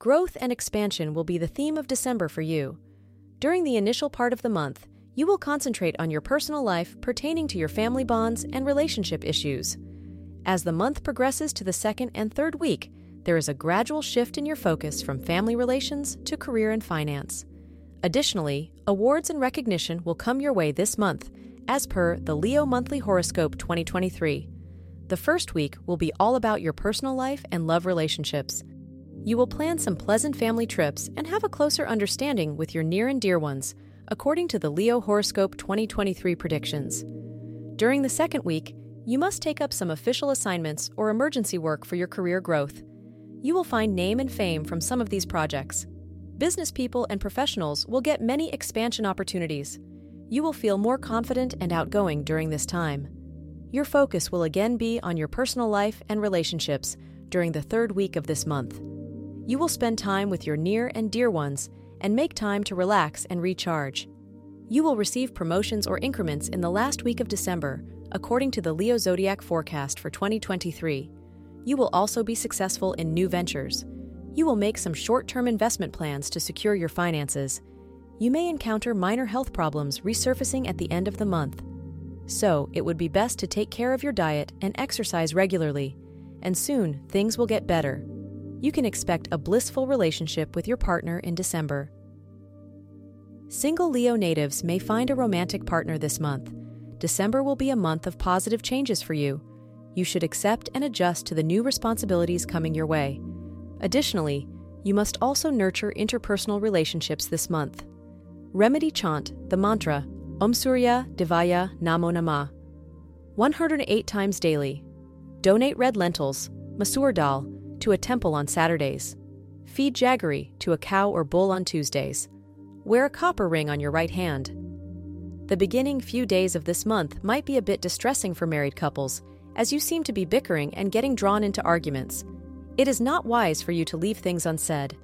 Growth and expansion will be the theme of December for you. During the initial part of the month, you will concentrate on your personal life pertaining to your family bonds and relationship issues. As the month progresses to the second and third week, there is a gradual shift in your focus from family relations to career and finance. Additionally, awards and recognition will come your way this month, as per the Leo Monthly Horoscope 2023. The first week will be all about your personal life and love relationships. You will plan some pleasant family trips and have a closer understanding with your near and dear ones, according to the Leo Horoscope 2023 predictions. During the second week, you must take up some official assignments or emergency work for your career growth. You will find name and fame from some of these projects. Business people and professionals will get many expansion opportunities. You will feel more confident and outgoing during this time. Your focus will again be on your personal life and relationships during the third week of this month. You will spend time with your near and dear ones and make time to relax and recharge. You will receive promotions or increments in the last week of December, according to the Leo Zodiac forecast for 2023. You will also be successful in new ventures. You will make some short term investment plans to secure your finances. You may encounter minor health problems resurfacing at the end of the month. So, it would be best to take care of your diet and exercise regularly, and soon things will get better you can expect a blissful relationship with your partner in December. Single Leo natives may find a romantic partner this month. December will be a month of positive changes for you. You should accept and adjust to the new responsibilities coming your way. Additionally, you must also nurture interpersonal relationships this month. Remedy chant the mantra Om Surya Devaya Namo Namah 108 times daily. Donate red lentils, masoor dal, to a temple on Saturdays. Feed jaggery to a cow or bull on Tuesdays. Wear a copper ring on your right hand. The beginning few days of this month might be a bit distressing for married couples, as you seem to be bickering and getting drawn into arguments. It is not wise for you to leave things unsaid.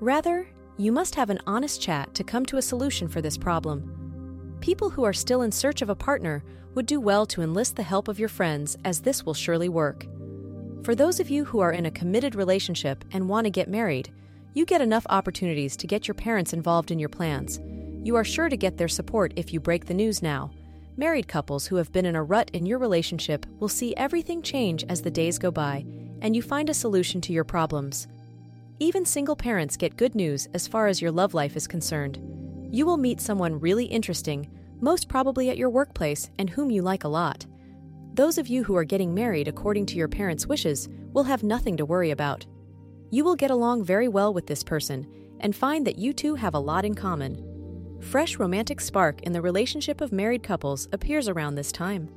Rather, you must have an honest chat to come to a solution for this problem. People who are still in search of a partner would do well to enlist the help of your friends, as this will surely work. For those of you who are in a committed relationship and want to get married, you get enough opportunities to get your parents involved in your plans. You are sure to get their support if you break the news now. Married couples who have been in a rut in your relationship will see everything change as the days go by and you find a solution to your problems. Even single parents get good news as far as your love life is concerned. You will meet someone really interesting, most probably at your workplace, and whom you like a lot. Those of you who are getting married according to your parents' wishes will have nothing to worry about. You will get along very well with this person and find that you two have a lot in common. Fresh romantic spark in the relationship of married couples appears around this time.